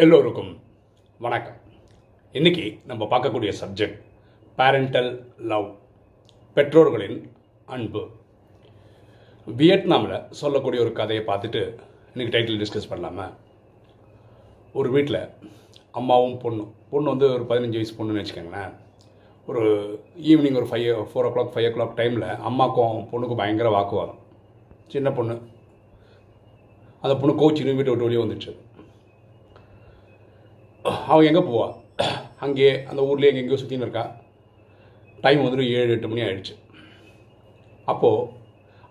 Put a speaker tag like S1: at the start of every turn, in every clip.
S1: எல்லோருக்கும் வணக்கம். இன்னைக்கு நம்ம பார்க்கக்கூடிய சப்ஜெக்ட் பேரண்டல் லவ் பெற்றோர்களின் அன்பு. வியட்நாமில் சொல்லக்கூடிய ஒரு கதையை பார்த்துட்டு இன்னைக்கு டைட்டில் டிஸ்கஸ் பண்ணலாமா? ஒரு வீட்டில் அம்மாவும் பொண்ணும் பொண்ணு வந்து ஒரு பதினஞ்சு வயசு பொண்ணுன்னு வச்சுக்கோங்களேன். ஒரு ஈவினிங் ஒரு five four o'clock five o'clock டைமில் அம்மாக்கும் பொண்ணுக்கும் பயங்கர வாக்குவாதம். சின்ன பொண்ணு. அந்த பொண்ணு கோச்சின்னு வீட்டை விட்டு வெளியே வந்துடுச்சு அவன் எங்கே போவா? அங்கேயே அந்த ஊர்லேயே எங்கே எங்கேயோ சுற்றின்னு இருக்கா? டைம் வந்துட்டு ஏழு எட்டு மணி ஆகிடுச்சு அப்போது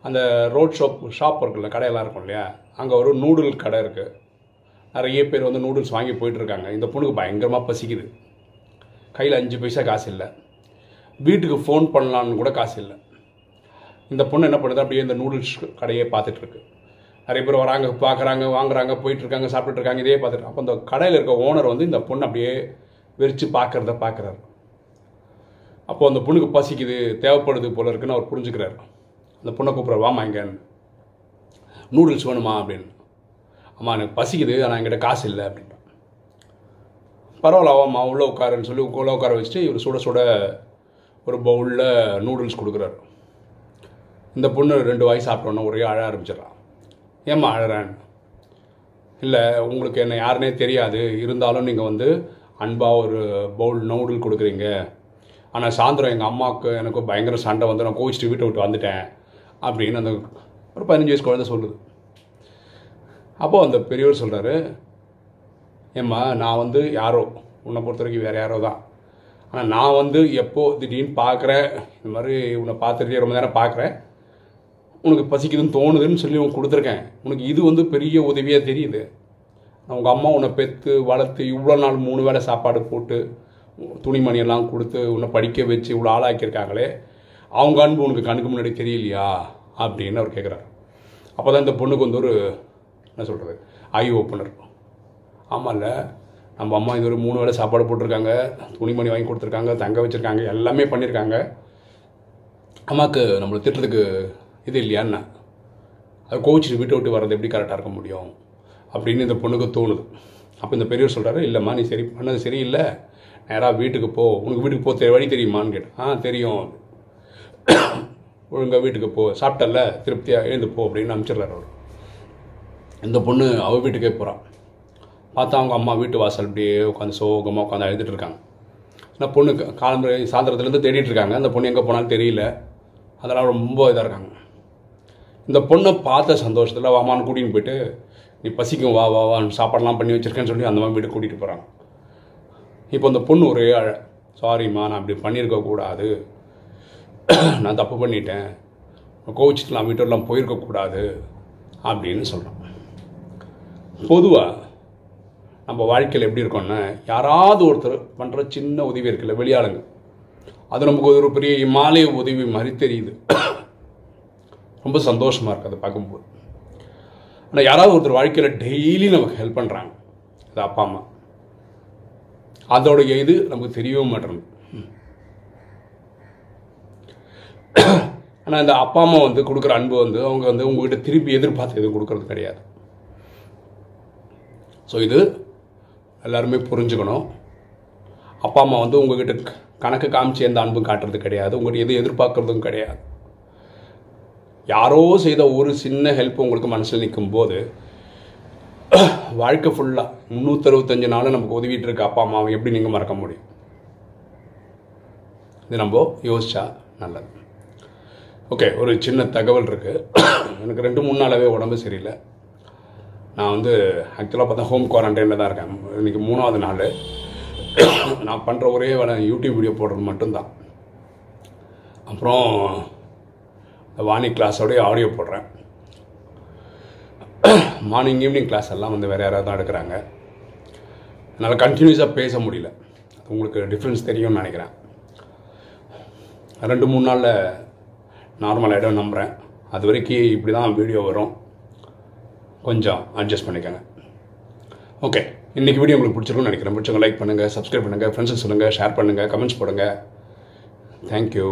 S1: அந்த ரோட் ஷாப் ஷாப் இருக்குல்ல கடையெல்லாம் இருக்கும் இல்லையா? அங்கே ஒரு நூடுல் கடை இருக்குது நிறைய பேர் வந்து நூடுல்ஸ் வாங்கி போயிட்டுருக்காங்க இந்த பொண்ணுக்கு பயங்கரமாக பசிக்குது. கையில் அஞ்சு பைசா காசு இல்லை. வீட்டுக்கு ஃபோன் பண்ணலான்னு கூட காசு இல்லை. இந்த பொண்ணு என்ன பண்ணுது? அப்படியே இந்த நூடுல்ஸ் கடையே பார்த்துட்ருக்கு நிறைய பேர் வராங்க பார்க்குறாங்க வாங்குறாங்க போயிட்டு இருக்காங்க சாப்பிட்டுட்டு இருக்காங்க இதே பார்த்துட்டு அப்போ அந்த கடையில் இருக்க ஓனர் வந்து இந்த பொண்ணு அப்படியே வெறிச்சு பார்க்குறத பார்க்குறாரு. அப்போ அந்த பொண்ணுக்கு பசிக்குது தேவைப்படுது போல இருக்குன்னு அவர் புரிஞ்சுக்கிறாரு. அந்த பொண்ணை கூப்பிட்றாரு வாமா இங்கே நூடுல்ஸ் வேணுமா? அப்படின்னு. அம்மா எனக்கு பசிக்குது ஆனால் என்கிட்ட காசு இல்லை அப்படின்ட்டு. பரவாயில்ல அம்மா உள்ளே உட்காருன்னு சொல்லி உள்ளே உட்கார வச்சுட்டு இவர் சுட சுட ஒரு பவுலில் நூடுல்ஸ் கொடுக்குறாரு. இந்த பொண்ணு ரெண்டு வாய் சாப்பிட்டோன்னே ஒரே அழ ஆரம்பிச்சிடறான் ஏம்மா அழறான்? இல்லை உங்களுக்கு என்ன யாருனே தெரியாது. இருந்தாலும் நீங்கள் வந்து அன்பாக ஒரு பவுல் நூடுல் கொடுக்குறீங்க. ஆனால் சாயந்தரம் எங்கள் அம்மாவுக்கு எனக்கு பயங்கர சண்டை வந்து நான் கோவிச்சிட்டு வீட்டை விட்டு வந்துட்டேன் அப்படின்னு அந்த ஒரு பதினஞ்சு வயசு குழந்தை சொல்லுது. அப்போது அந்த பெரியவர் சொல்கிறாரு ஏம்மா நான் வந்து யாரோ? உன்னை பொறுத்த வரைக்கும் வேறு யாரோ தான். ஆனால் நான் வந்து எப்போ திடீர்னு பார்க்குறேன் இந்த மாதிரி உன்னை பார்த்துட்டே ரொம்ப நேரம் பார்க்குறேன். உனக்கு பசிக்குதுன்னு தோணுதுன்னு சொல்லி உனக்கு கொடுத்துருக்கேன். உனக்கு இது வந்து பெரிய உதவியாக தெரியுது. உங்கள் அம்மா உன்னை பெற்று வளர்த்து இவ்வளோ நாள் மூணு வேளை சாப்பாடு போட்டு துணிமணியெல்லாம் கொடுத்து உன்னை படிக்க வச்சு இவ்வளோ ஆளாக்கியிருக்காங்களே அவங்க அன்பு உனக்கு கண்ணுக்கு முன்னாடி தெரியலையா? அப்படின்னு அவர் கேட்குறாரு அப்போ தான் இந்த பொண்ணுக்கு வந்து ஒரு என்ன சொல்கிறது ஐ ஓப்பனர் ஆமாம்ல நம்ம அம்மா இது ஒரு மூணு வேளை சாப்பாடு போட்டிருக்காங்க துணிமணி வாங்கி கொடுத்துருக்காங்க தங்க வச்சுருக்காங்க எல்லாமே பண்ணியிருக்காங்க. அம்மாவுக்கு நம்மளை திட்டுறதுக்கு இது இல்லையான்னு அது கோச்சிட்டு வீட்டை விட்டு வர்றது எப்படி கரெக்டாக இருக்க முடியும்? அப்படின்னு இந்த பொண்ணுக்கு தோணுது. அப்போ இந்த பெரியவர் சொல்கிறாரு இல்லைம்மா நீ சரி பண்ணது சரியில்லை. நேராக வீட்டுக்கு போ. உனக்கு வீட்டுக்கு போ தெரிய வழி தெரியுமான்னு கேட்டேன். ஆ தெரியும். ஒழுங்காக வீட்டுக்கு போ. சாப்பிட்டல திருப்தியாக எழுந்து போ அப்படின்னு அனுப்பிச்சிடுறாரு அவர். இந்த பொண்ணு அவள் வீட்டுக்கே போகிறான் பார்த்தா அவங்க அம்மா வீட்டு வாசல் அப்படியே உட்காந்து சோகமாக உட்காந்து அழுதுட்டு இருக்காங்க. இந்த பொண்ணு கா- காலம்பரை சாயந்தரத்துலேருந்து தேடிட்டு இருக்காங்க. அந்த பொண்ணு எங்கே போனாலும் தெரியல. அதெல்லாம் ரொம்ப இதாக இருக்காங்க. இந்த பொண்ணை பார்த்த சந்தோஷத்தில் வாமான்னு கூட்டின்னு போயிட்டு நீ பசிக்கும் வா வா வா சாப்பாடெல்லாம் பண்ணி வச்சிருக்கேன்னு சொல்லி அந்த மாதிரி வீடு கூட்டிகிட்டு போகிறாங்க இப்போ அந்த பொண்ணு ஒரே அழ சாரிம்மா நான் அப்படி பண்ணியிருக்கக்கூடாது நான் தப்பு பண்ணிட்டேன். கோவிச்சிட்டு நான் வீட்டெல்லாம் போயிருக்கக்கூடாது அப்படின்னு சொல்கிறேன் பொதுவாக நம்ம வாழ்க்கையில் எப்படி இருக்கோம்னா யாராவது ஒருத்தர் பண்ணுற சின்ன உதவி இருக்குல்ல வெளியாளுங்க அது நமக்கு ஒரு பெரிய இமாலய உதவி மாதிரி தெரியுது. ரொம்ப சந்தோஷமாக இருக்குது அதை பார்க்கும்போது. ஆனால் யாராவது ஒருத்தர் வாழ்க்கையில் டெய்லி நமக்கு ஹெல்ப் பண்ணுறாங்க அது அப்பா அம்மா. அதோடைய இது நமக்கு தெரியவே மாட்டேங்குது. ஆனால் இந்த அப்பா அம்மா வந்து கொடுக்குற அன்பு வந்து அவங்க வந்து உங்ககிட்ட திருப்பி எதிர்பார்த்து எதுவும் கொடுக்கறது கிடையாது. ஸோ இது எல்லாருமே புரிஞ்சுக்கணும். அப்பா அம்மா வந்து உங்ககிட்ட கணக்கு காமிச்சு எந்த அன்பும் காட்டுறது கிடையாது. உங்கள்கிட்ட எது எதிர்பார்க்கறதும் கிடையாது. யாரோ செய்த ஒரு சின்ன ஹெல்ப் உங்களுக்கு மனசில் நிற்கும் போது வாழ்க்கை ஃபுல்லாக முந்நூற்றறுபத்தஞ்சு நாளும் நமக்கு உதவிட்டு இருக்க அப்பா அம்மாவை எப்படி நீங்கள் மறக்க முடியும்? இது நம்ம யோசிச்சா நல்லது. ஓகே ஒரு சின்ன தகவல் இருக்குது எனக்கு ரெண்டு மூணு நாளாகவே உடம்பு சரியில்லை. நான் வந்து ஆக்சுவலாக பார்த்தா ஹோம் குவாரண்டைனில் தான் இருக்கேன். இன்றைக்கி மூணாவது நாள். நான் பண்ணுற ஒரே வேலை யூடியூப் வீடியோ போடுறது மட்டும்தான். அப்புறம் வாணி கிளாஸோடைய ஆடியோ போடுறேன். மார்னிங் ஈவினிங் கிளாஸ் எல்லாம் வந்து வேறு யாராவது தான் எடுக்கிறாங்க. என்னால் கண்டினியூஸாக பேச முடியல. உங்களுக்கு டிஃப்ரென்ஸ் தெரியும்னு நினைக்கிறேன். ரெண்டு மூணு நாளில் நார்மல் ஆகிடும் நம்புகிறேன் அது வரைக்கும் இப்படி தான் வீடியோ வரும். கொஞ்சம் அட்ஜஸ்ட் பண்ணிக்கோங்க. ஓகே இன்றைக்கி வீடியோ உங்களுக்கு பிடிச்சிருக்கும்னு நினைக்கிறேன். பிடிச்சவங்க லைக் பண்ணுங்கள் சப்ஸ்கிரைப் பண்ணுங்கள் ஃப்ரெண்ட்ஸுக்கு சொல்லுங்கள் ஷேர் பண்ணுங்கள் கமெண்ட்ஸ் போடுங்க. தேங்க்யூ